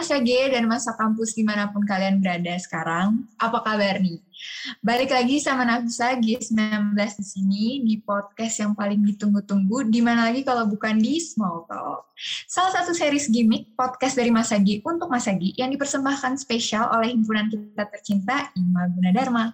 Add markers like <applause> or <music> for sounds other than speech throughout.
Masa G dan masa kampus di mana pun kalian berada sekarang, apa kabar nih? Balik lagi sama Nafisa G19 di sini, di podcast yang paling ditunggu-tunggu, di mana lagi kalau bukan di Small Talk. Salah satu series gimmick podcast dari Masa G untuk Masa G yang dipersembahkan spesial oleh himpunan kita tercinta, Ima Gunadarma.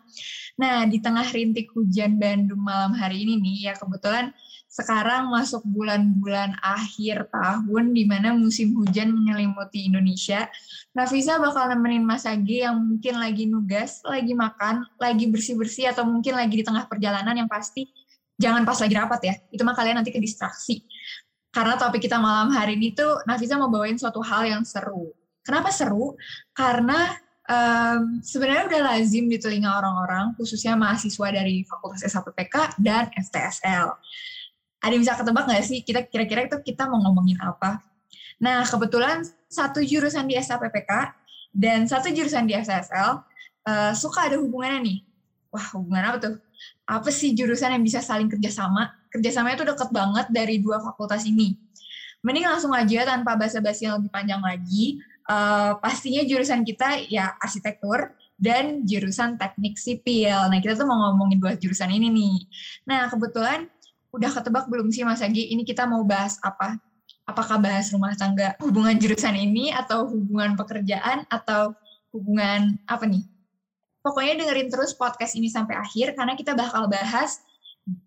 Nah, di tengah rintik hujan Bandung malam hari ini nih, ya kebetulan sekarang masuk bulan-bulan akhir tahun di mana musim hujan menyelimuti Indonesia. Nafisa bakal nemenin Mas Agi yang mungkin lagi nugas, lagi makan, lagi bersih-bersih atau mungkin lagi di tengah perjalanan yang pasti jangan pas lagi rapat ya. Itu mah kalian nanti ke distraksi. Karena topik kita malam hari ini tuh Nafisa mau bawain suatu hal yang seru. Kenapa seru? Karena um, sebenarnya udah lazim di telinga orang-orang, khususnya mahasiswa dari Fakultas S1PK dan FTSL ada yang bisa ketebak nggak sih kita kira-kira itu kita mau ngomongin apa? Nah, kebetulan satu jurusan di SAPPK dan satu jurusan di SSL uh, eh, suka ada hubungannya nih. Wah, hubungan apa tuh? Apa sih jurusan yang bisa saling kerjasama? Kerjasamanya tuh deket banget dari dua fakultas ini. Mending langsung aja tanpa basa-basi yang lebih panjang lagi. Uh, pastinya jurusan kita ya arsitektur dan jurusan teknik sipil. Nah, kita tuh mau ngomongin dua jurusan ini nih. Nah, kebetulan udah ketebak belum sih Mas Agi ini kita mau bahas apa? Apakah bahas rumah tangga hubungan jurusan ini atau hubungan pekerjaan atau hubungan apa nih? Pokoknya dengerin terus podcast ini sampai akhir karena kita bakal bahas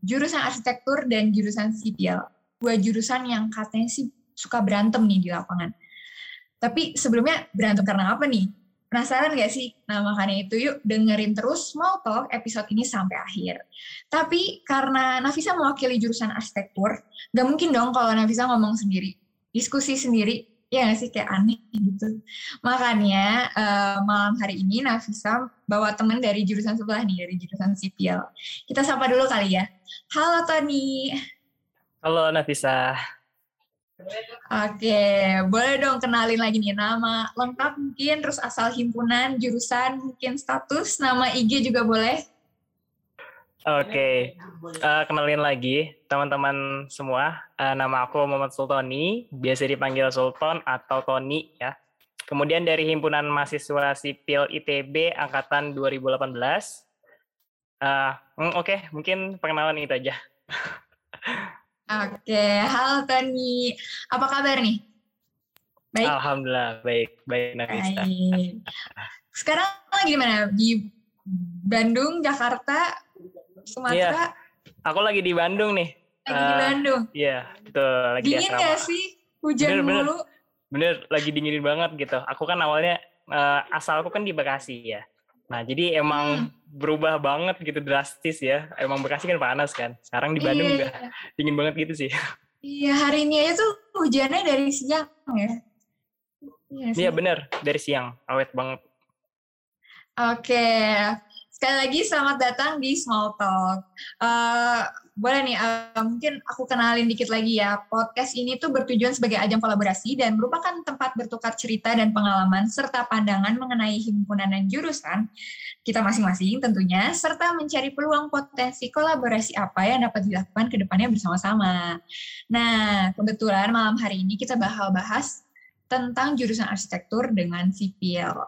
jurusan arsitektur dan jurusan sipil. Dua jurusan yang katanya sih suka berantem nih di lapangan. Tapi sebelumnya berantem karena apa nih? Penasaran gak sih? Nah makanya itu yuk dengerin terus Small Talk episode ini sampai akhir. Tapi karena Nafisa mewakili jurusan arsitektur, gak mungkin dong kalau Nafisa ngomong sendiri. Diskusi sendiri, ya gak sih kayak aneh gitu. Makanya uh, malam hari ini Nafisa bawa temen dari jurusan sebelah nih, dari jurusan sipil. Kita sapa dulu kali ya. Halo Tony. Halo Nafisa. Oke, boleh dong kenalin lagi nih nama lengkap mungkin, terus asal himpunan, jurusan, mungkin status, nama IG juga boleh. Oke, uh, kenalin lagi teman-teman semua. Uh, nama aku Muhammad Sultoni, biasa dipanggil Sultan atau Tony ya. Kemudian dari Himpunan Mahasiswa Sipil ITB Angkatan 2018. Uh, Oke, okay, mungkin perkenalan itu aja. <laughs> Oke, halo Tony. Apa kabar nih? Baik. Alhamdulillah, baik, baik Nafisa. Baik. Sekarang lagi di mana? Di Bandung, Jakarta, Sumatera? Iya. Aku lagi di Bandung nih. Lagi uh, di eh, Bandung? Iya, betul. Lagi Dingin gak sih? Hujan bener, mulu? Bener, bener, lagi dingin banget gitu. Aku kan awalnya, uh, asalku kan di Bekasi ya. Nah, jadi emang hmm. berubah banget gitu drastis ya. Emang Bekasi kan panas kan. Sekarang di Bandung iya. udah dingin banget gitu sih. Iya, hari ini aja tuh hujannya dari siang ya. Iya, iya bener, dari siang. Awet banget. Oke, sekali lagi selamat datang di Small Talk. Uh, boleh nih, uh, mungkin aku kenalin dikit lagi ya. Podcast ini tuh bertujuan sebagai ajang kolaborasi dan merupakan tempat bertukar cerita dan pengalaman serta pandangan mengenai himpunan dan jurusan kita masing-masing tentunya, serta mencari peluang potensi kolaborasi apa yang dapat dilakukan ke depannya bersama-sama. Nah, kebetulan malam hari ini kita bakal bahas tentang jurusan arsitektur dengan sipil.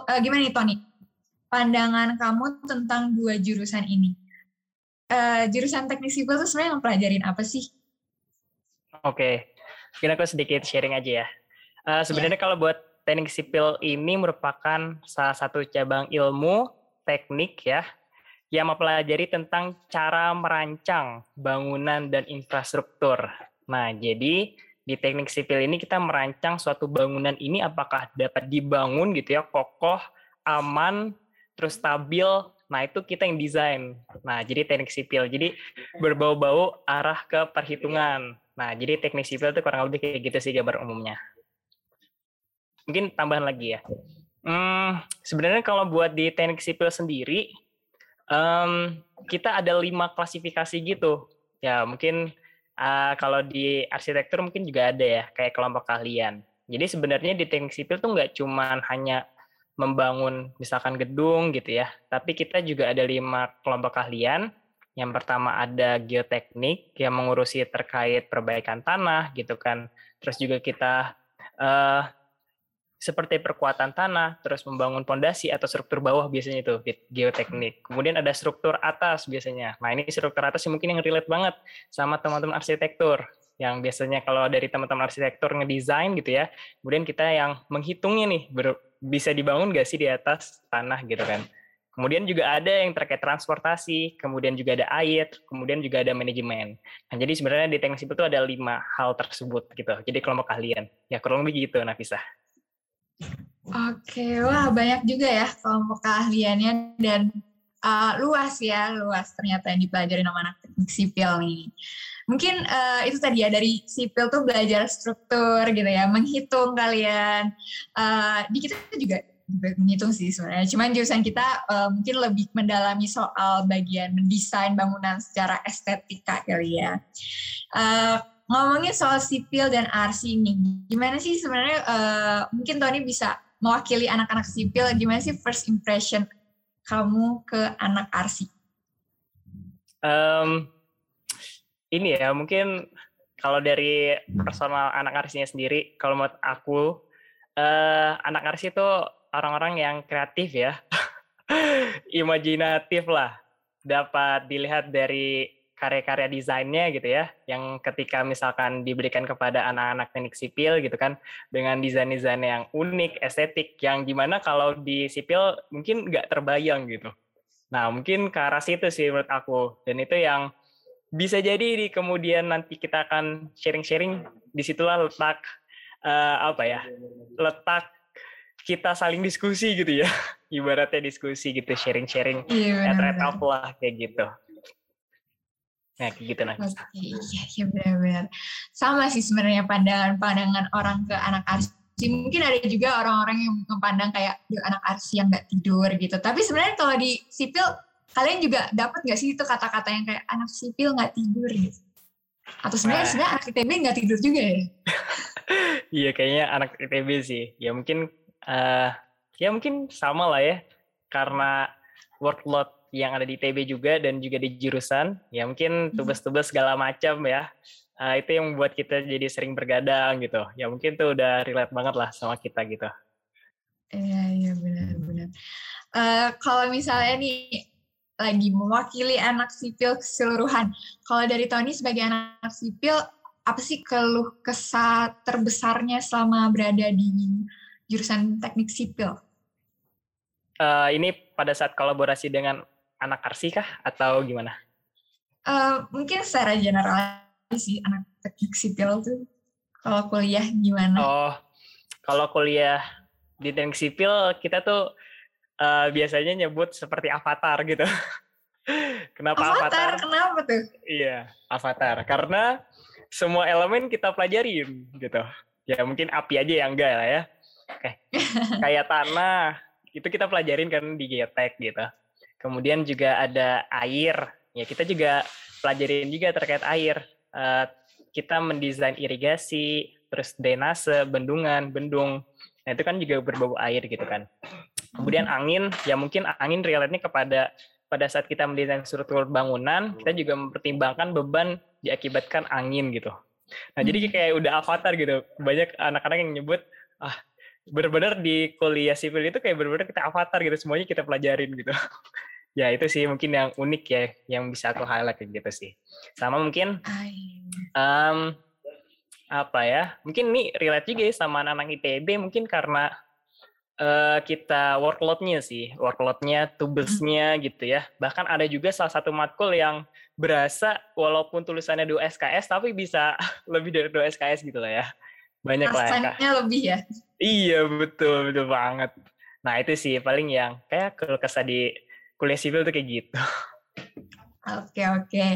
Uh, gimana nih Tony? Pandangan kamu tentang dua jurusan ini? Uh, jurusan teknik sipil itu sebenarnya mempelajarin apa sih? Oke, okay. mungkin aku sedikit sharing aja ya. Uh, sebenarnya yeah. kalau buat teknik sipil ini merupakan salah satu cabang ilmu teknik ya yang mempelajari tentang cara merancang bangunan dan infrastruktur. Nah, jadi di teknik sipil ini kita merancang suatu bangunan ini apakah dapat dibangun gitu ya kokoh, aman, terus stabil Nah, itu kita yang desain. Nah, jadi teknik sipil. Jadi berbau-bau arah ke perhitungan. Nah, jadi teknik sipil itu kurang lebih kayak gitu sih gambar umumnya. Mungkin tambahan lagi ya. Hmm, sebenarnya kalau buat di teknik sipil sendiri, um, kita ada lima klasifikasi gitu. Ya, mungkin uh, kalau di arsitektur mungkin juga ada ya, kayak kelompok kalian. Jadi sebenarnya di teknik sipil tuh nggak cuma hanya membangun misalkan gedung gitu ya. Tapi kita juga ada lima kelompok keahlian. Yang pertama ada geoteknik yang mengurusi terkait perbaikan tanah gitu kan. Terus juga kita uh, seperti perkuatan tanah, terus membangun pondasi atau struktur bawah biasanya itu geoteknik. Kemudian ada struktur atas biasanya. Nah ini struktur atas yang mungkin yang relate banget sama teman-teman arsitektur yang biasanya kalau dari teman-teman arsitektur ngedesain gitu ya, kemudian kita yang menghitungnya nih bisa dibangun gak sih di atas tanah gitu kan. Kemudian juga ada yang terkait transportasi, kemudian juga ada air, kemudian juga ada manajemen. Nah, jadi sebenarnya di teknik sipil itu ada lima hal tersebut gitu. Jadi kelompok keahlian. Ya kurang lebih gitu, Nafisa. Oke, wah banyak juga ya kelompok keahliannya dan uh, luas ya, luas ternyata yang dipelajari sama anak teknik sipil nih. Mungkin uh, itu tadi ya dari sipil tuh belajar struktur gitu ya, menghitung kalian. Uh, di kita juga menghitung sih sebenarnya. Cuman jurusan kita uh, mungkin lebih mendalami soal bagian mendesain bangunan secara estetika kali ya. Uh, ngomongin soal sipil dan arsi ini, gimana sih sebenarnya uh, mungkin Tony bisa mewakili anak-anak sipil, gimana sih first impression kamu ke anak arsi? Um, ini ya mungkin kalau dari personal anak arsinya sendiri, kalau menurut aku uh, anak arsi itu orang-orang yang kreatif ya, <laughs> imajinatif lah, dapat dilihat dari karya-karya desainnya gitu ya, yang ketika misalkan diberikan kepada anak-anak teknik sipil gitu kan, dengan desain-desain yang unik, estetik, yang gimana kalau di sipil mungkin nggak terbayang gitu. Nah mungkin ke arah situ sih menurut aku, dan itu yang bisa jadi di kemudian nanti kita akan sharing-sharing, di situlah letak uh, apa ya, letak kita saling diskusi gitu ya. <laughs> Ibaratnya diskusi gitu sharing-sharing iya, trade off lah kayak gitu. Nah kayak gitu nah okay, iya iya benar-benar sama sih sebenarnya pandangan-pandangan orang ke anak arsi. Mungkin ada juga orang-orang yang memandang kayak anak arsi yang nggak tidur gitu. Tapi sebenarnya kalau di sipil kalian juga dapat nggak sih itu kata-kata yang kayak anak sipil nggak tidur gitu? Atau sebenarnya nah. sebenarnya anak ITB nggak tidur juga ya? <laughs> Iya kayaknya anak ITB sih. Ya mungkin uh, ya mungkin sama lah ya. Karena workload yang ada di TB juga dan juga di jurusan ya mungkin hmm. tugas-tugas segala macam ya. Uh, itu yang membuat kita jadi sering bergadang gitu. Ya mungkin tuh udah relate banget lah sama kita gitu. Iya iya benar-benar uh, eh, kalau misalnya nih lagi mewakili anak sipil keseluruhan kalau dari Tony sebagai anak sipil apa sih keluh kesah terbesarnya selama berada di jurusan teknik sipil? Uh, ini pada saat kolaborasi dengan anak arsi kah atau gimana? Uh, mungkin secara general sih anak teknik sipil tuh kalau kuliah gimana? Oh, kalau kuliah di teknik sipil kita tuh uh, biasanya nyebut seperti avatar gitu. <laughs> Kenapa avatar? avatar? Kenapa tuh? Iya, avatar. Karena semua elemen kita pelajarin gitu. Ya mungkin api aja yang enggak lah ya. Oke. <laughs> Kayak tanah, itu kita pelajarin kan di geotek gitu. Kemudian juga ada air, ya kita juga pelajarin juga terkait air. Uh, kita mendesain irigasi, terus drainase, bendungan, bendung. Nah itu kan juga berbau air gitu kan. Kemudian angin, ya mungkin angin relate kepada pada saat kita mendesain struktur bangunan, kita juga mempertimbangkan beban diakibatkan angin gitu. Nah, jadi hmm. kayak udah avatar gitu. Banyak anak-anak yang nyebut, ah benar-benar di kuliah sipil itu kayak benar-benar kita avatar gitu semuanya kita pelajarin gitu <laughs> ya itu sih mungkin yang unik ya yang bisa aku highlight gitu sih sama mungkin um, apa ya mungkin ini relate juga ya sama anak-anak ITB mungkin karena uh, kita workloadnya sih workloadnya tugasnya gitu ya. Bahkan ada juga salah satu matkul yang berasa walaupun tulisannya 2 SKS tapi bisa <laughs> lebih dari 2 SKS gitu lah ya. Banyak lah ya, lebih ya? Iya betul betul banget. Nah itu sih paling yang kayak kalau kesah di kuliah sipil tuh kayak gitu. Oke oke.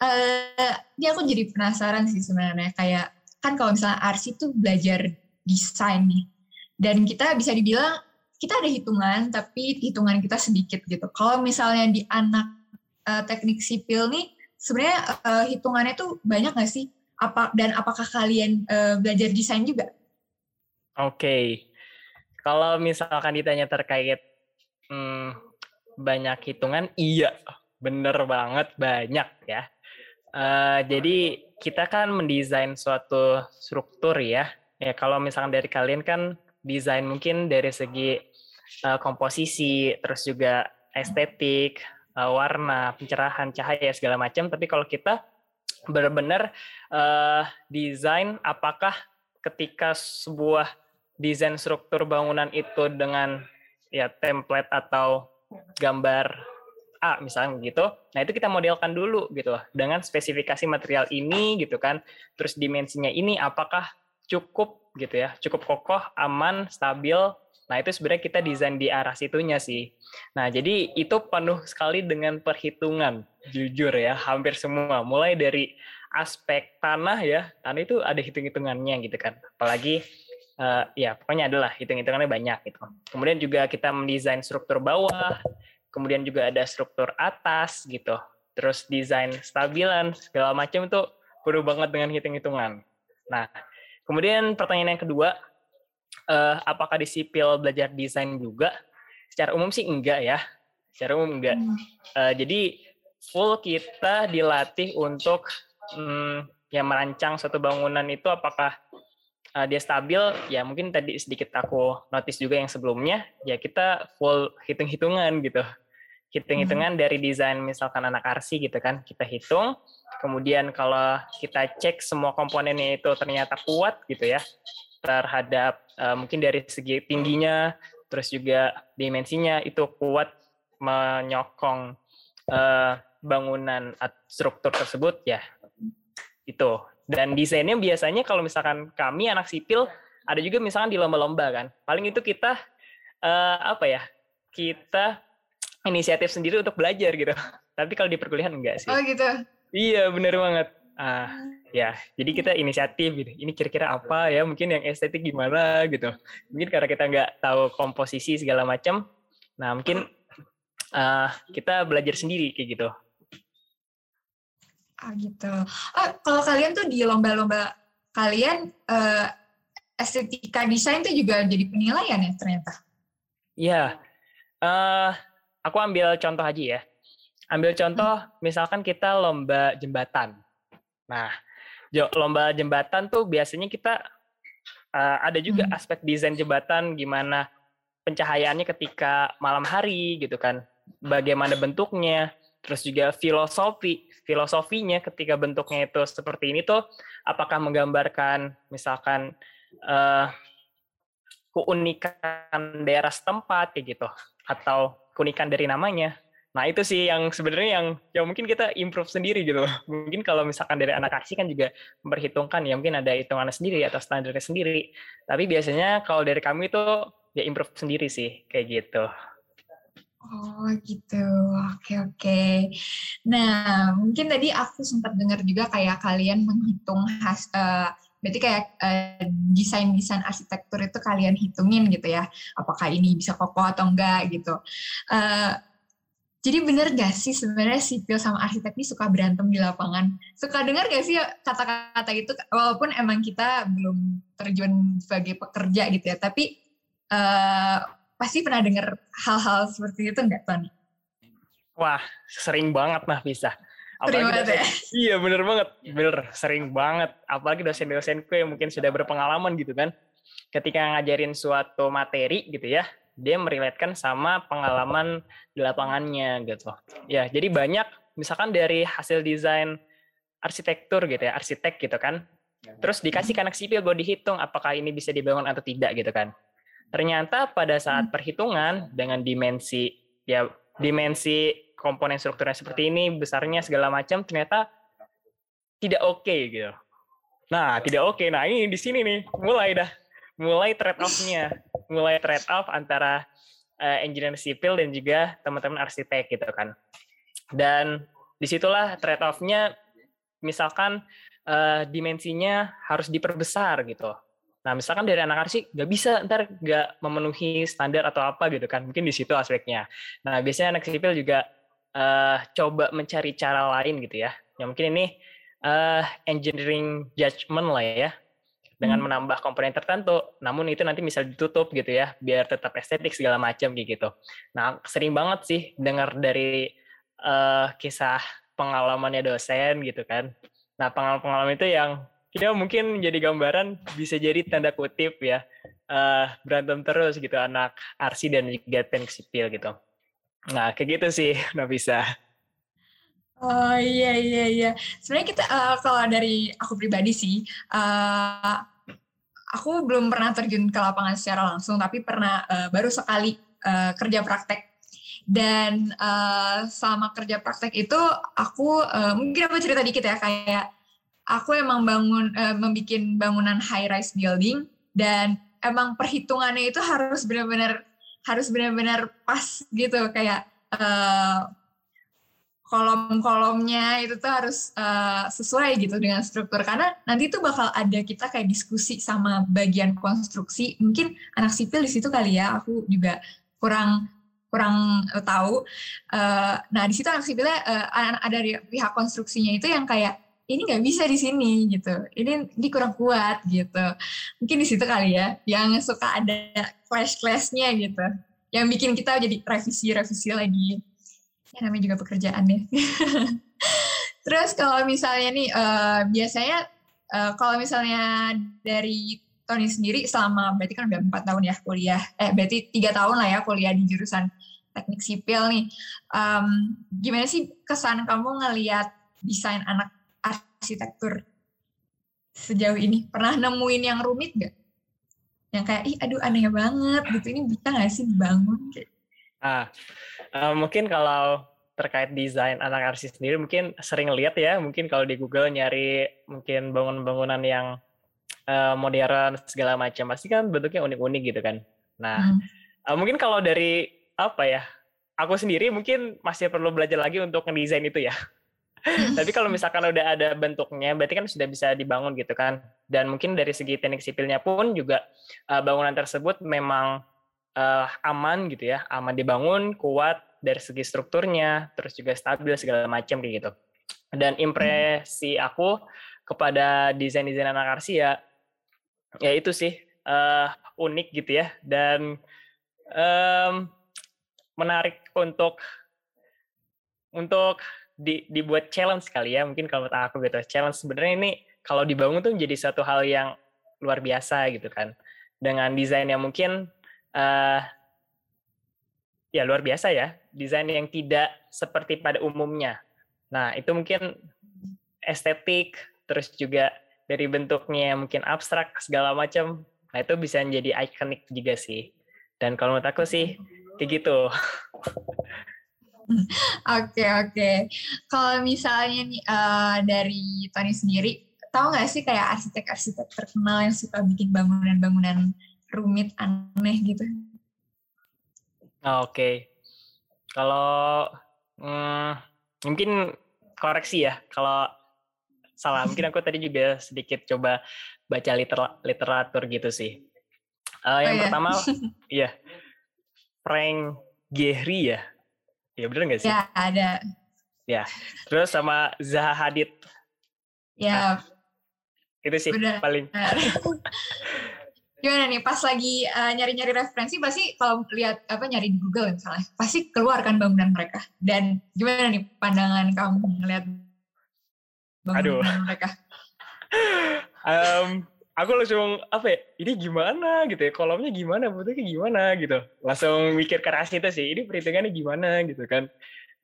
Uh, ini aku jadi penasaran sih sebenarnya kayak kan kalau misalnya Arsi tuh belajar desain nih dan kita bisa dibilang kita ada hitungan tapi hitungan kita sedikit gitu. Kalau misalnya di anak uh, teknik sipil nih sebenarnya uh, hitungannya tuh banyak nggak sih? apa dan apakah kalian uh, belajar desain juga? Oke, okay. kalau misalkan ditanya terkait hmm, banyak hitungan, iya, bener banget banyak ya. Uh, jadi kita kan mendesain suatu struktur ya. Ya kalau misalkan dari kalian kan desain mungkin dari segi uh, komposisi, terus juga estetik, uh, warna, pencerahan, cahaya segala macam. Tapi kalau kita benar-benar uh, desain apakah ketika sebuah desain struktur bangunan itu dengan ya template atau gambar A misalnya gitu. Nah, itu kita modelkan dulu gitu dengan spesifikasi material ini gitu kan. Terus dimensinya ini apakah cukup gitu ya, cukup kokoh, aman, stabil. Nah, itu sebenarnya kita desain di arah situnya sih. Nah, jadi itu penuh sekali dengan perhitungan, jujur ya, hampir semua. Mulai dari aspek tanah ya, tanah itu ada hitung-hitungannya gitu kan. Apalagi uh, ya pokoknya adalah hitung-hitungannya banyak gitu. Kemudian juga kita mendesain struktur bawah, kemudian juga ada struktur atas gitu, terus desain stabilan segala macam itu perlu banget dengan hitung-hitungan. Nah, kemudian pertanyaan yang kedua, uh, apakah di sipil belajar desain juga? Secara umum sih enggak ya, secara umum enggak. Uh, jadi full kita dilatih untuk um, ya merancang suatu bangunan itu apakah uh, dia stabil ya mungkin tadi sedikit aku notice juga yang sebelumnya ya kita full hitung-hitungan gitu. Hitung-hitungan hmm. dari desain misalkan anak arsi gitu kan kita hitung. Kemudian kalau kita cek semua komponennya itu ternyata kuat gitu ya terhadap uh, mungkin dari segi tingginya terus juga dimensinya itu kuat menyokong uh, bangunan struktur tersebut ya. Itu dan desainnya biasanya kalau misalkan kami anak sipil ada juga misalkan di lomba-lomba kan. Paling itu kita uh, apa ya? Kita inisiatif sendiri untuk belajar gitu. <laughs> Tapi kalau di perkuliahan enggak sih. Oh gitu. Iya, bener banget. Ah, ya. Jadi kita inisiatif gitu. Ini kira-kira apa ya? Mungkin yang estetik gimana gitu. Mungkin karena kita nggak tahu komposisi segala macam. Nah, mungkin uh, kita belajar sendiri kayak gitu. Ah gitu. Oh, kalau kalian tuh di lomba-lomba kalian uh, estetika desain tuh juga jadi penilaian ya ternyata. Iya. Uh, aku ambil contoh aja ya. Ambil contoh hmm. misalkan kita lomba jembatan. Nah, lomba jembatan tuh biasanya kita uh, ada juga hmm. aspek desain jembatan gimana pencahayaannya ketika malam hari gitu kan. Bagaimana bentuknya, terus juga filosofi filosofinya ketika bentuknya itu seperti ini tuh apakah menggambarkan misalkan uh, keunikan daerah setempat kayak gitu atau keunikan dari namanya. Nah itu sih yang sebenarnya yang yang mungkin kita improve sendiri gitu mungkin kalau misalkan dari anak aksi kan juga memperhitungkan ya mungkin ada hitungannya sendiri atau standarnya sendiri. Tapi biasanya kalau dari kami itu ya improve sendiri sih kayak gitu Oh gitu, oke oke. Nah mungkin tadi aku sempat dengar juga kayak kalian menghitung has, uh, berarti kayak uh, desain-desain arsitektur itu kalian hitungin gitu ya, apakah ini bisa kokoh atau enggak gitu. Uh, jadi bener gak sih sebenarnya sipil sama arsitek ini suka berantem di lapangan? Suka dengar gak sih kata-kata itu walaupun emang kita belum terjun sebagai pekerja gitu ya, tapi uh, pasti pernah dengar hal-hal seperti itu enggak, Tony? Wah, sering banget nah bisa. Apalagi banget ya? Iya bener banget, bener sering banget. Apalagi dosen-dosenku yang mungkin sudah berpengalaman gitu kan. Ketika ngajarin suatu materi gitu ya, dia meriletkan sama pengalaman di lapangannya gitu. Ya, jadi banyak misalkan dari hasil desain arsitektur gitu ya, arsitek gitu kan. Terus dikasih ke anak sipil gue dihitung apakah ini bisa dibangun atau tidak gitu kan. Ternyata pada saat hmm. perhitungan dengan dimensi ya dimensi komponen strukturnya seperti ini, besarnya segala macam ternyata tidak oke okay, gitu. Nah, tidak oke. Okay. Nah, ini di sini nih mulai dah mulai trade off-nya, mulai trade off antara uh, engineer sipil dan juga teman-teman arsitek gitu kan. Dan di situlah trade off-nya misalkan uh, dimensinya harus diperbesar gitu Nah, misalkan dari anak arsi nggak bisa ntar nggak memenuhi standar atau apa gitu kan, mungkin di situ aspeknya. Nah, biasanya anak sipil juga uh, coba mencari cara lain gitu ya. Ya mungkin ini uh, engineering judgment lah ya, dengan hmm. menambah komponen tertentu. Namun itu nanti bisa ditutup gitu ya, biar tetap estetik segala macam kayak gitu. Nah, sering banget sih dengar dari uh, kisah pengalamannya dosen gitu kan. Nah, pengalaman-pengalaman itu yang ya mungkin menjadi gambaran bisa jadi tanda kutip ya uh, berantem terus gitu anak arsi dan juga sipil gitu. Nah kayak gitu sih <laughs> bisa. Oh iya iya iya. Sebenarnya kita uh, kalau dari aku pribadi sih, uh, aku belum pernah terjun ke lapangan secara langsung, tapi pernah uh, baru sekali uh, kerja praktek. Dan uh, selama kerja praktek itu, aku uh, mungkin aku cerita dikit ya kayak aku emang bangun uh, membuat bangunan high rise building dan emang perhitungannya itu harus benar-benar harus benar-benar pas gitu. Kayak uh, kolom-kolomnya itu tuh harus uh, sesuai gitu dengan struktur. Karena nanti tuh bakal ada kita kayak diskusi sama bagian konstruksi. Mungkin anak sipil di situ kali ya aku juga kurang kurang tahu. Uh, nah di situ anak sipilnya uh, ada pihak konstruksinya itu yang kayak ini nggak bisa di sini gitu. Ini ini kurang kuat gitu. Mungkin di situ kali ya yang suka ada clash clashnya gitu. Yang bikin kita jadi revisi revisi lagi. Ya namanya juga pekerjaan ya. <laughs> Terus kalau misalnya nih uh, biasanya uh, kalau misalnya dari Tony sendiri selama berarti kan udah empat tahun ya kuliah eh berarti tiga tahun lah ya kuliah di jurusan teknik sipil nih. Um, gimana sih kesan kamu ngelihat desain anak arsitektur sejauh ini? Pernah nemuin yang rumit gak? Yang kayak, ih aduh aneh banget gitu, ini bisa gak sih dibangun? Ah, uh, mungkin kalau terkait desain anak arsi sendiri mungkin sering lihat ya, mungkin kalau di Google nyari mungkin bangunan-bangunan yang uh, modern segala macam, pasti kan bentuknya unik-unik gitu kan. Nah, hmm. uh, mungkin kalau dari apa ya, aku sendiri mungkin masih perlu belajar lagi untuk ngedesain itu ya. Tapi kalau misalkan udah ada bentuknya, berarti kan sudah bisa dibangun gitu kan. Dan mungkin dari segi teknik sipilnya pun juga uh, bangunan tersebut memang uh, aman gitu ya, aman dibangun, kuat dari segi strukturnya, terus juga stabil segala macam kayak gitu. Dan impresi aku kepada desain-desain anak arsi ya, ya itu sih uh, unik gitu ya dan um, menarik untuk untuk di, dibuat challenge kali ya. Mungkin kalau menurut aku gitu challenge. Sebenarnya ini kalau dibangun tuh menjadi satu hal yang luar biasa gitu kan. Dengan desain yang mungkin uh, ya luar biasa ya. Desain yang tidak seperti pada umumnya. Nah itu mungkin estetik terus juga dari bentuknya mungkin abstrak segala macam. Nah itu bisa menjadi ikonik juga sih. Dan kalau menurut aku sih kayak gitu <laughs> Oke oke. Kalau misalnya nih uh, dari Tony sendiri, tahu nggak sih kayak arsitek-arsitek terkenal yang suka bikin bangunan-bangunan rumit aneh gitu? Oke. Okay. Kalau hmm, mungkin koreksi ya. Kalau salah, mungkin aku tadi juga sedikit coba baca liter literatur gitu sih. Uh, yang oh, pertama, <laughs> iya, Frank Gehry ya Ya bener gak sih? Ya ada. Ya. Terus sama Zaha Hadid. Ya. Nah, itu sih bener. paling. Gimana nih pas lagi nyari nyari-nyari referensi pasti kalau lihat apa nyari di Google misalnya pasti keluar kan bangunan mereka dan gimana nih pandangan kamu melihat bangunan Aduh. mereka? <laughs> um, aku langsung apa ya? Ini gimana? Gitu ya. Kolomnya gimana? Bentuknya gimana? Gitu. Langsung mikir keras itu sih. Ini perhitungannya gimana? Gitu kan.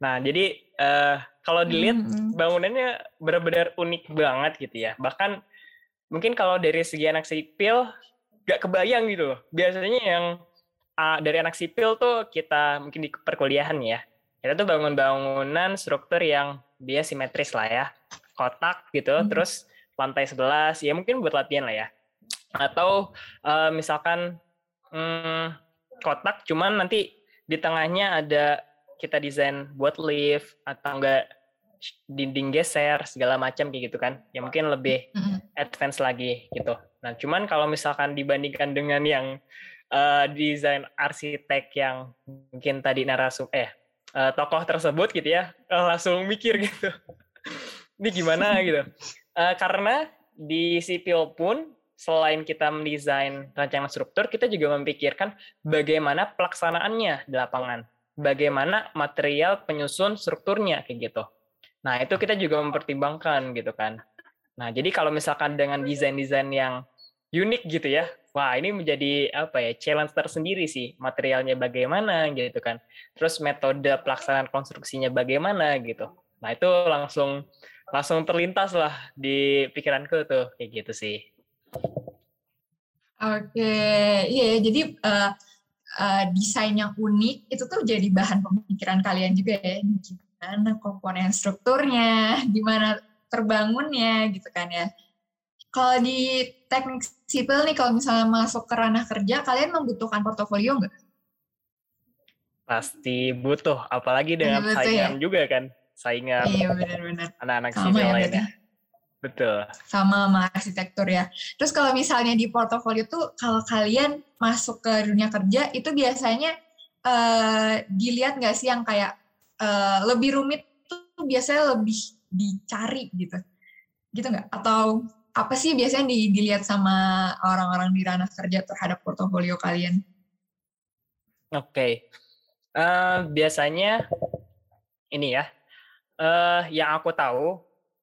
Nah jadi uh, kalau dilihat hmm. bangunannya benar-benar unik banget gitu ya. Bahkan mungkin kalau dari segi anak sipil gak kebayang gitu loh. Biasanya yang uh, dari anak sipil tuh kita mungkin di perkuliahan ya. Kita tuh bangun-bangunan struktur yang dia simetris lah ya. Kotak gitu hmm. terus lantai 11 ya mungkin buat latihan lah ya. Atau uh, misalkan hmm, kotak cuman nanti di tengahnya ada kita desain buat lift atau enggak dinding geser segala macam kayak gitu kan. Ya mungkin lebih advance lagi gitu. Nah cuman kalau misalkan dibandingkan dengan yang uh, desain arsitek yang mungkin tadi narasum eh uh, tokoh tersebut gitu ya langsung mikir gitu. <laughs> Ini gimana gitu Uh, karena di sipil pun selain kita mendesain rancangan struktur, kita juga memikirkan bagaimana pelaksanaannya di lapangan, bagaimana material penyusun strukturnya kayak gitu. Nah itu kita juga mempertimbangkan gitu kan. Nah jadi kalau misalkan dengan desain-desain yang unik gitu ya, wah ini menjadi apa ya challenge tersendiri sih materialnya bagaimana gitu kan terus metode pelaksanaan konstruksinya bagaimana gitu nah itu langsung langsung terlintas lah di pikiranku tuh kayak gitu sih oke iya jadi uh, uh, desain yang unik itu tuh jadi bahan pemikiran kalian juga ya gimana komponen strukturnya gimana terbangunnya gitu kan ya kalau di teknik sipil nih, kalau misalnya masuk ke ranah kerja, kalian membutuhkan portofolio nggak? Pasti butuh, apalagi dengan butuh, saingan ya? juga kan, saingan iya, benar-benar. anak-anak sipil ya, lainnya. Betul. Sama sama arsitektur ya. Terus kalau misalnya di portofolio tuh, kalau kalian masuk ke dunia kerja, itu biasanya uh, dilihat nggak sih yang kayak uh, lebih rumit tuh biasanya lebih dicari gitu? Gitu nggak? Atau apa sih biasanya dilihat sama orang-orang di ranah kerja terhadap portofolio kalian? Oke, okay. uh, eh, biasanya ini ya, uh, yang aku tahu,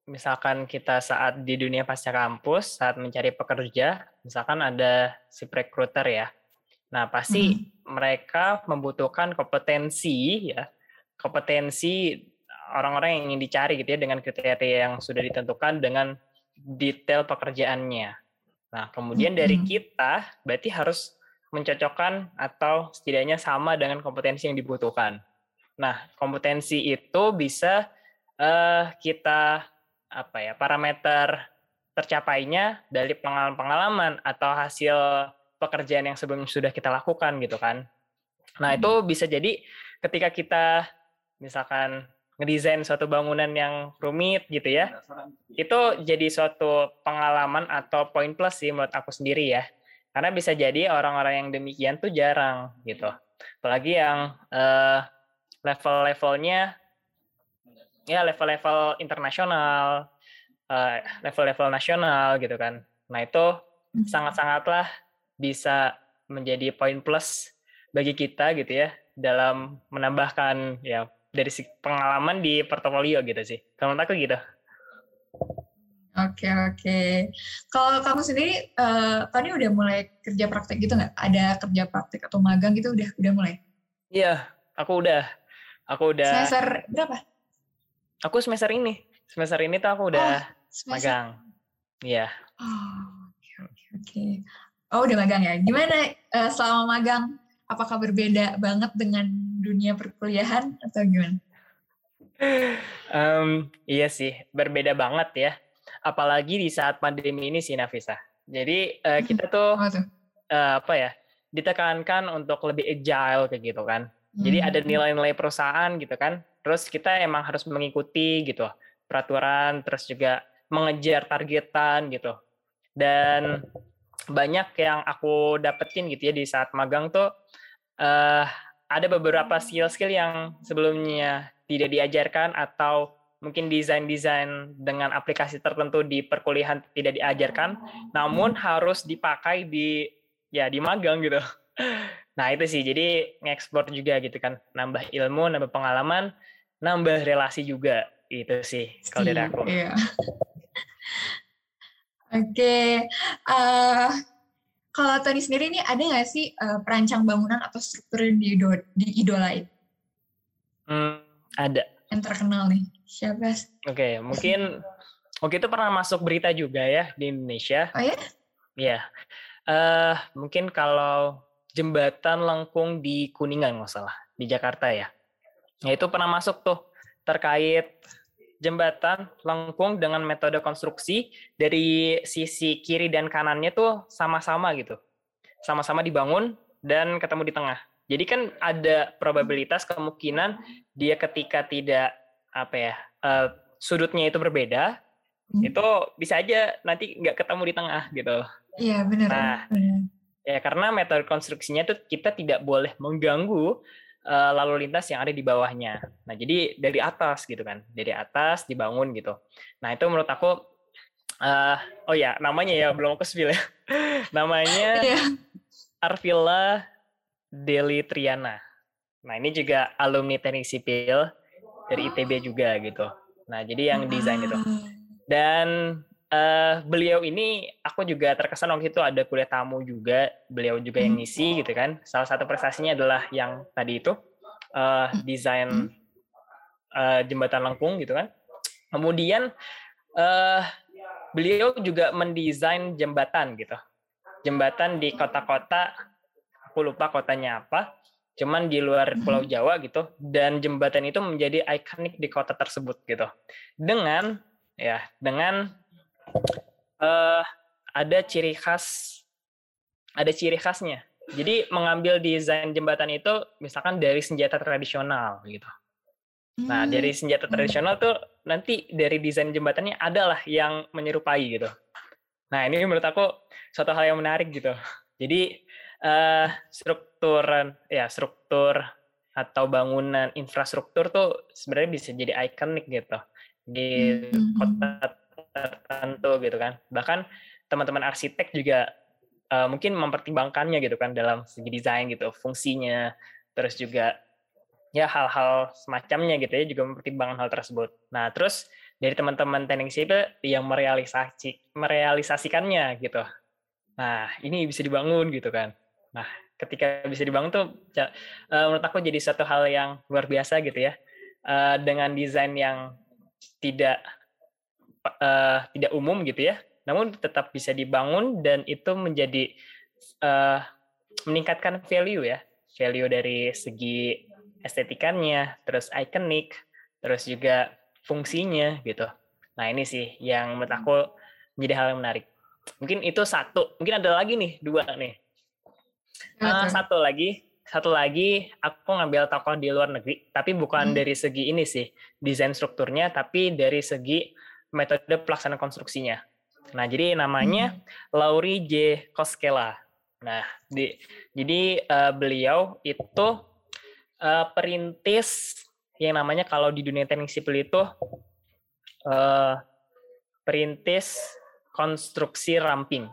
misalkan kita saat di dunia pasca kampus, saat mencari pekerja, misalkan ada si recruiter ya, nah pasti hmm. mereka membutuhkan kompetensi ya, kompetensi orang-orang yang ingin dicari gitu ya dengan kriteria yang sudah ditentukan dengan detail pekerjaannya. Nah, kemudian dari kita berarti harus mencocokkan atau setidaknya sama dengan kompetensi yang dibutuhkan. Nah, kompetensi itu bisa uh, kita apa ya parameter tercapainya dari pengalaman-pengalaman atau hasil pekerjaan yang sebelumnya sudah kita lakukan gitu kan. Nah, itu bisa jadi ketika kita misalkan ngedesain suatu bangunan yang rumit gitu ya. Itu jadi suatu pengalaman atau poin plus sih menurut aku sendiri ya. Karena bisa jadi orang-orang yang demikian tuh jarang gitu. Apalagi yang uh, level-levelnya ya level-level internasional, uh, level-level nasional gitu kan. Nah, itu hmm. sangat-sangatlah bisa menjadi poin plus bagi kita gitu ya dalam menambahkan ya dari pengalaman di portofolio gitu sih. Kalau menurut aku gitu. Oke oke. Kalau kamu sendiri uh, tadi udah mulai kerja praktek gitu nggak? Ada kerja praktek atau magang gitu udah udah mulai? Iya, aku udah. Aku udah. Semester berapa? Aku semester ini. Semester ini tuh aku udah oh, magang. Iya. Oh, oke oke oke. Oh udah magang ya. Gimana uh, selama magang? Apakah berbeda banget dengan dunia perkuliahan atau gimana? Um, iya sih, berbeda banget ya. Apalagi di saat pandemi ini sih Nafisa. Jadi uh, kita tuh, oh, Uh, apa ya, ditekankan untuk lebih agile kayak gitu kan. Jadi hmm. ada nilai-nilai perusahaan gitu kan. Terus kita emang harus mengikuti gitu peraturan, terus juga mengejar targetan gitu. Dan banyak yang aku dapetin gitu ya di saat magang tuh uh, ada beberapa skill-skill yang sebelumnya tidak diajarkan atau mungkin desain-desain dengan aplikasi tertentu di perkuliahan tidak diajarkan, namun harus dipakai di ya di magang gitu. <laughs> Nah itu sih, jadi ngekspor juga gitu kan, nambah ilmu, nambah pengalaman, nambah relasi juga itu sih kalau dari aku. Iya. <laughs> Oke, okay. uh, eh, kalau Tony sendiri ini ada nggak sih uh, perancang bangunan atau struktur yang diidolain? Hmm, ada. Yang terkenal nih. Siapa? Oke, okay, mungkin Oke itu pernah masuk berita juga ya di Indonesia. Oh ya? Iya. Uh, mungkin kalau jembatan lengkung di Kuningan nggak salah di Jakarta ya. Nah itu pernah masuk tuh terkait jembatan lengkung dengan metode konstruksi dari sisi kiri dan kanannya tuh sama-sama gitu. Sama-sama dibangun dan ketemu di tengah. Jadi kan ada probabilitas kemungkinan dia ketika tidak apa ya uh, sudutnya itu berbeda, hmm. itu bisa aja nanti nggak ketemu di tengah gitu. Iya benar. Nah, benar. Ya karena metode konstruksinya tuh kita tidak boleh mengganggu uh, lalu lintas yang ada di bawahnya. Nah, jadi dari atas gitu kan, dari atas dibangun gitu. Nah, itu menurut aku, uh, oh ya, namanya ya belum aku spill ya. <laughs> namanya <laughs> yeah. Arvilla Deli Triana. Nah, ini juga alumni teknik sipil dari ITB juga gitu. Nah, jadi yang desain itu. Dan uh, beliau ini aku juga terkesan waktu itu ada kuliah tamu juga beliau juga yang hmm. ngisi gitu kan. Salah satu prestasinya adalah yang tadi itu uh, desain uh, jembatan lengkung gitu kan. Kemudian uh, beliau juga mendesain jembatan gitu. Jembatan di kota-kota aku lupa kotanya apa cuman di luar Pulau Jawa gitu. Dan jembatan itu menjadi ikonik di kota tersebut gitu. Dengan ya dengan uh, ada ciri khas ada ciri khasnya. Jadi mengambil desain jembatan itu misalkan dari senjata tradisional gitu. Nah dari hmm. senjata tradisional tuh nanti dari desain jembatannya adalah yang menyerupai gitu. Nah ini menurut aku suatu hal yang menarik gitu. Jadi uh, struktur ya struktur atau bangunan infrastruktur tuh sebenarnya bisa jadi ikonik gitu. Di mm-hmm. kota tertentu gitu kan. Bahkan teman-teman arsitek juga uh, mungkin mempertimbangkannya gitu kan dalam segi desain gitu fungsinya terus juga ya hal-hal semacamnya gitu ya juga mempertimbangkan hal tersebut. Nah terus dari teman-teman teknik sipil yang merealisasi merealisasikannya gitu. Nah ini bisa dibangun gitu kan. Nah, ketika bisa dibangun tuh uh, menurut aku jadi satu hal yang luar biasa gitu ya. Uh, dengan desain yang tidak uh, tidak umum gitu ya, namun tetap bisa dibangun dan itu menjadi uh, meningkatkan value ya, value dari segi estetikannya, terus ikonik, terus juga fungsinya gitu. Nah ini sih yang menurut aku menjadi hal yang menarik. Mungkin itu satu, mungkin ada lagi nih dua nih Uh, satu lagi, satu lagi aku ngambil tokoh di luar negeri, tapi bukan hmm. dari segi ini sih desain strukturnya, tapi dari segi metode pelaksanaan konstruksinya. Nah, jadi namanya hmm. Laurie J. Koskela. Nah, di, jadi uh, beliau itu uh, perintis yang namanya kalau di dunia teknik sipil itu uh, perintis konstruksi ramping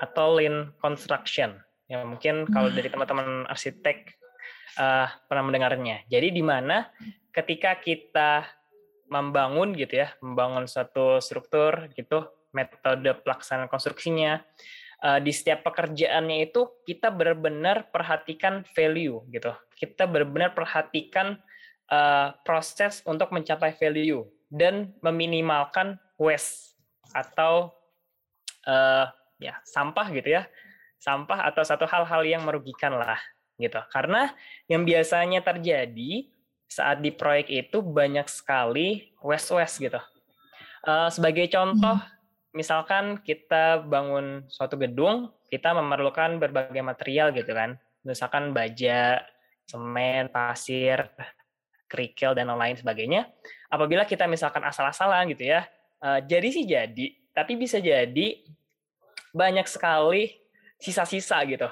atau lean construction ya mungkin kalau dari hmm. teman-teman arsitek uh, pernah mendengarnya. Jadi di mana ketika kita membangun gitu ya, membangun suatu struktur gitu, metode pelaksanaan konstruksinya, uh, di setiap pekerjaannya itu kita benar-benar perhatikan value gitu. Kita benar-benar perhatikan uh, proses untuk mencapai value dan meminimalkan waste atau uh, ya sampah gitu ya sampah atau satu hal-hal yang merugikan lah gitu. Karena yang biasanya terjadi saat di proyek itu banyak sekali waste-waste gitu. Uh, sebagai contoh, hmm. misalkan kita bangun suatu gedung, kita memerlukan berbagai material gitu kan. Misalkan baja, semen, pasir, kerikil dan lain sebagainya. Apabila kita misalkan asal-asalan gitu ya, uh, jadi sih jadi, tapi bisa jadi banyak sekali sisa-sisa gitu.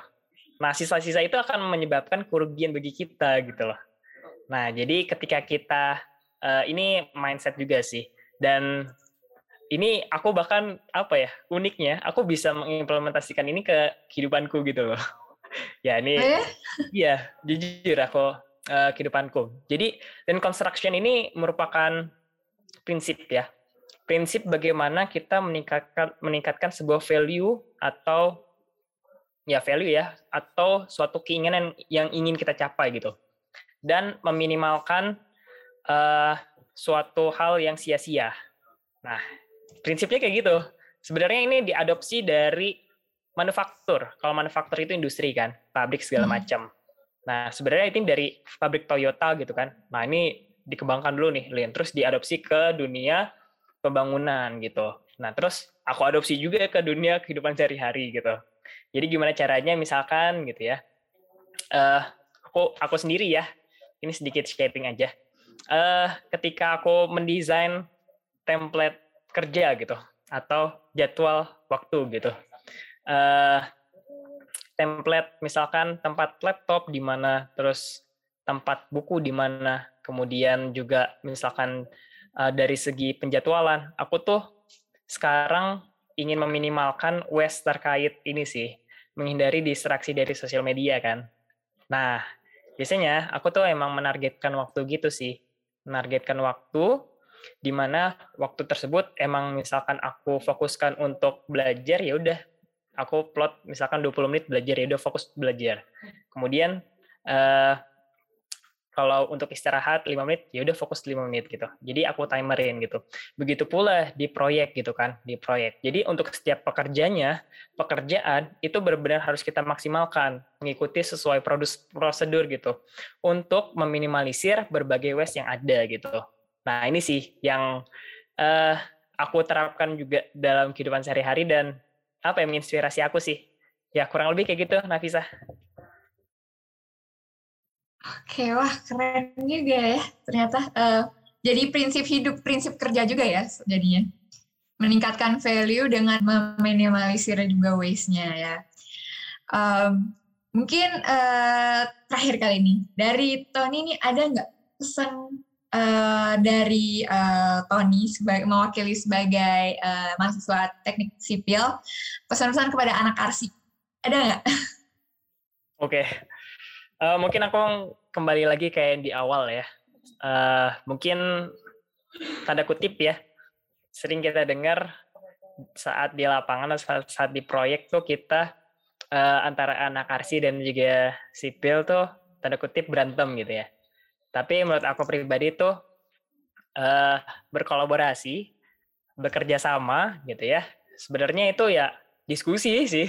Nah, sisa-sisa itu akan menyebabkan kerugian bagi kita gitu loh. Nah, jadi ketika kita uh, ini mindset juga sih. Dan ini aku bahkan apa ya uniknya aku bisa mengimplementasikan ini ke kehidupanku gitu loh. <laughs> ya ini ya? iya jujur aku uh, kehidupanku. Jadi dan construction ini merupakan prinsip ya. Prinsip bagaimana kita meningkatkan meningkatkan sebuah value atau ya value ya atau suatu keinginan yang ingin kita capai gitu dan meminimalkan uh, suatu hal yang sia-sia. Nah, prinsipnya kayak gitu. Sebenarnya ini diadopsi dari manufaktur. Kalau manufaktur itu industri kan, pabrik segala hmm. macam. Nah, sebenarnya itu dari pabrik Toyota gitu kan. Nah, ini dikembangkan dulu nih, Lin. Terus diadopsi ke dunia pembangunan gitu. Nah, terus aku adopsi juga ke dunia kehidupan sehari-hari gitu. Jadi gimana caranya misalkan gitu ya. Uh, aku aku sendiri ya. Ini sedikit shaping aja. Uh, ketika aku mendesain template kerja gitu atau jadwal waktu gitu. Uh, template misalkan tempat laptop di mana, terus tempat buku di mana, kemudian juga misalkan uh, dari segi penjadwalan, aku tuh sekarang ingin meminimalkan waste terkait ini sih, menghindari distraksi dari sosial media kan. Nah, biasanya aku tuh emang menargetkan waktu gitu sih. Menargetkan waktu di mana waktu tersebut emang misalkan aku fokuskan untuk belajar ya udah aku plot misalkan 20 menit belajar ya udah fokus belajar. Kemudian uh, kalau untuk istirahat 5 menit ya udah fokus 5 menit gitu. Jadi aku timerin gitu. Begitu pula di proyek gitu kan, di proyek. Jadi untuk setiap pekerjanya, pekerjaan itu benar-benar harus kita maksimalkan, mengikuti sesuai prosedur gitu untuk meminimalisir berbagai waste yang ada gitu. Nah, ini sih yang uh, aku terapkan juga dalam kehidupan sehari-hari dan apa yang menginspirasi aku sih. Ya, kurang lebih kayak gitu, Nafisa. Oke, wah keren juga ya. Ternyata uh, jadi prinsip hidup, prinsip kerja juga ya jadinya. Meningkatkan value dengan meminimalisir juga waste-nya ya. Um, mungkin uh, terakhir kali ini, dari Tony ini ada nggak pesan uh, dari uh, Tony sebagai mewakili sebagai uh, mahasiswa teknik sipil, pesan-pesan kepada anak arsi? Ada nggak? <laughs> Oke. Uh, mungkin aku kembali lagi kayak di awal ya. Uh, mungkin tanda kutip ya, sering kita dengar saat di lapangan saat, saat di proyek tuh kita uh, antara anak arsi dan juga sipil tuh tanda kutip berantem gitu ya. Tapi menurut aku pribadi tuh uh, berkolaborasi, bekerja sama gitu ya. Sebenarnya itu ya diskusi sih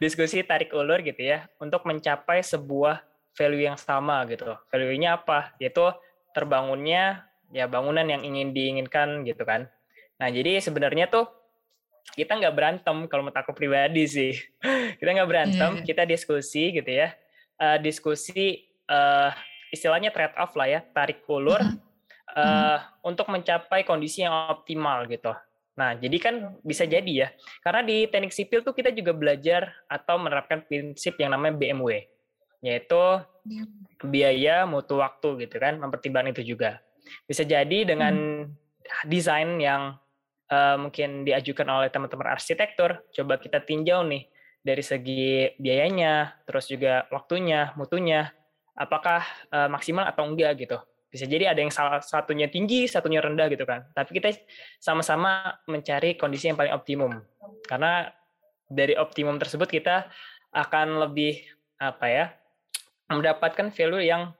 diskusi tarik ulur gitu ya untuk mencapai sebuah value yang sama gitu. Value-nya apa? Yaitu terbangunnya ya bangunan yang ingin diinginkan gitu kan. Nah jadi sebenarnya tuh kita nggak berantem kalau menurut aku pribadi sih. <laughs> kita nggak berantem, yeah. kita diskusi gitu ya. Uh, diskusi uh, istilahnya trade off lah ya, tarik ulur uh, uh, untuk mencapai kondisi yang optimal gitu. Nah, jadi kan bisa jadi ya. Karena di teknik sipil tuh kita juga belajar atau menerapkan prinsip yang namanya BMW, yaitu biaya mutu waktu gitu kan, mempertimbangkan itu juga. Bisa jadi dengan hmm. desain yang uh, mungkin diajukan oleh teman-teman arsitektur, coba kita tinjau nih dari segi biayanya, terus juga waktunya, mutunya, apakah uh, maksimal atau enggak gitu bisa jadi ada yang salah satunya tinggi, satunya rendah gitu kan. Tapi kita sama-sama mencari kondisi yang paling optimum. Karena dari optimum tersebut kita akan lebih apa ya? mendapatkan value yang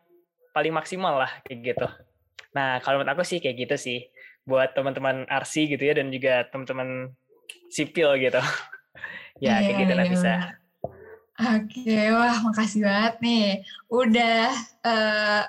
paling maksimal lah kayak gitu. Nah, kalau menurut aku sih kayak gitu sih buat teman-teman RC gitu ya dan juga teman-teman sipil gitu. <laughs> ya, kayak gitu lah bisa. Oke, wah makasih banget nih. Udah uh,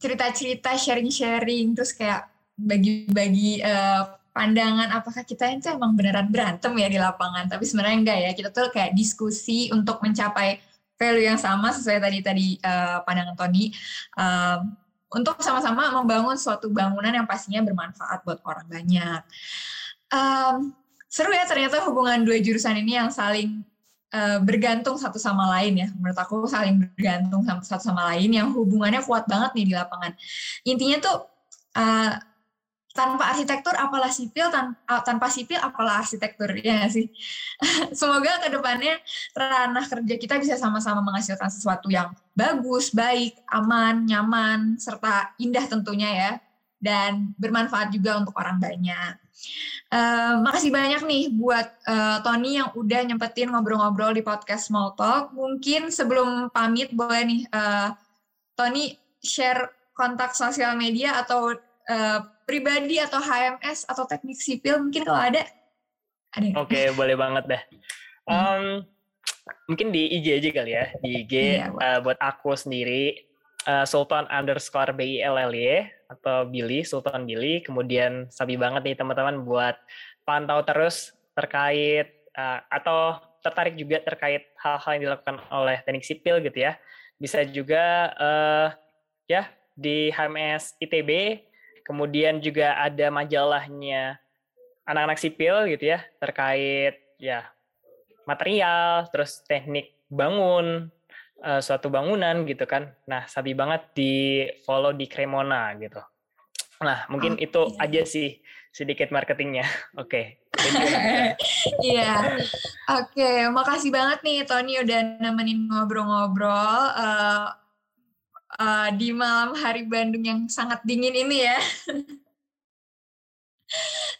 cerita-cerita sharing-sharing terus kayak bagi-bagi uh, pandangan apakah kita itu emang beneran berantem ya di lapangan. Tapi sebenarnya enggak ya kita tuh kayak diskusi untuk mencapai value yang sama sesuai tadi tadi uh, pandangan Tony. Uh, untuk sama-sama membangun suatu bangunan yang pastinya bermanfaat buat orang banyak. Um, seru ya ternyata hubungan dua jurusan ini yang saling uh, bergantung satu sama lain ya. Menurut aku saling bergantung satu sama lain yang hubungannya kuat banget nih di lapangan. Intinya tuh uh, tanpa arsitektur apalah sipil tan tanpa sipil apalah arsitektur ya sih <laughs> semoga ke depannya ranah kerja kita bisa sama-sama menghasilkan sesuatu yang bagus baik aman nyaman serta indah tentunya ya dan bermanfaat juga untuk orang banyak Uh, makasih banyak nih buat uh, Tony yang udah nyempetin ngobrol-ngobrol di podcast Small Talk. Mungkin sebelum pamit boleh nih uh, Tony share kontak sosial media atau uh, pribadi atau HMS atau teknik sipil mungkin kalau ada. ada Oke, okay, <laughs> boleh banget deh. Um. Mungkin di IG aja kali ya. Di IG iya, uh, buat aku sendiri uh, Sultan underscore BILLY atau Billy, Sultan Billy. Kemudian sabi banget nih teman-teman buat pantau terus terkait uh, atau tertarik juga terkait hal-hal yang dilakukan oleh teknik sipil gitu ya. Bisa juga uh, ya di HMS ITB, kemudian juga ada majalahnya anak-anak sipil gitu ya terkait ya material, terus teknik bangun, uh, suatu bangunan gitu kan. Nah, sabi banget di follow di Cremona gitu. Nah, mungkin oh, itu iya. aja sih sedikit marketingnya. <laughs> Oke. Okay. <laughs> Iya. Oke, makasih banget nih Tony udah nemenin ngobrol-ngobrol uh, uh, di malam hari Bandung yang sangat dingin ini ya. <laughs>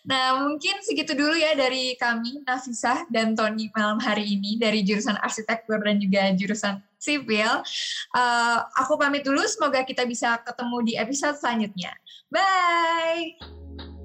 Nah, mungkin segitu dulu ya dari kami, Nafisah dan Tony malam hari ini dari jurusan arsitektur dan juga jurusan sipil. Uh, aku pamit dulu, semoga kita bisa ketemu di episode selanjutnya. Bye!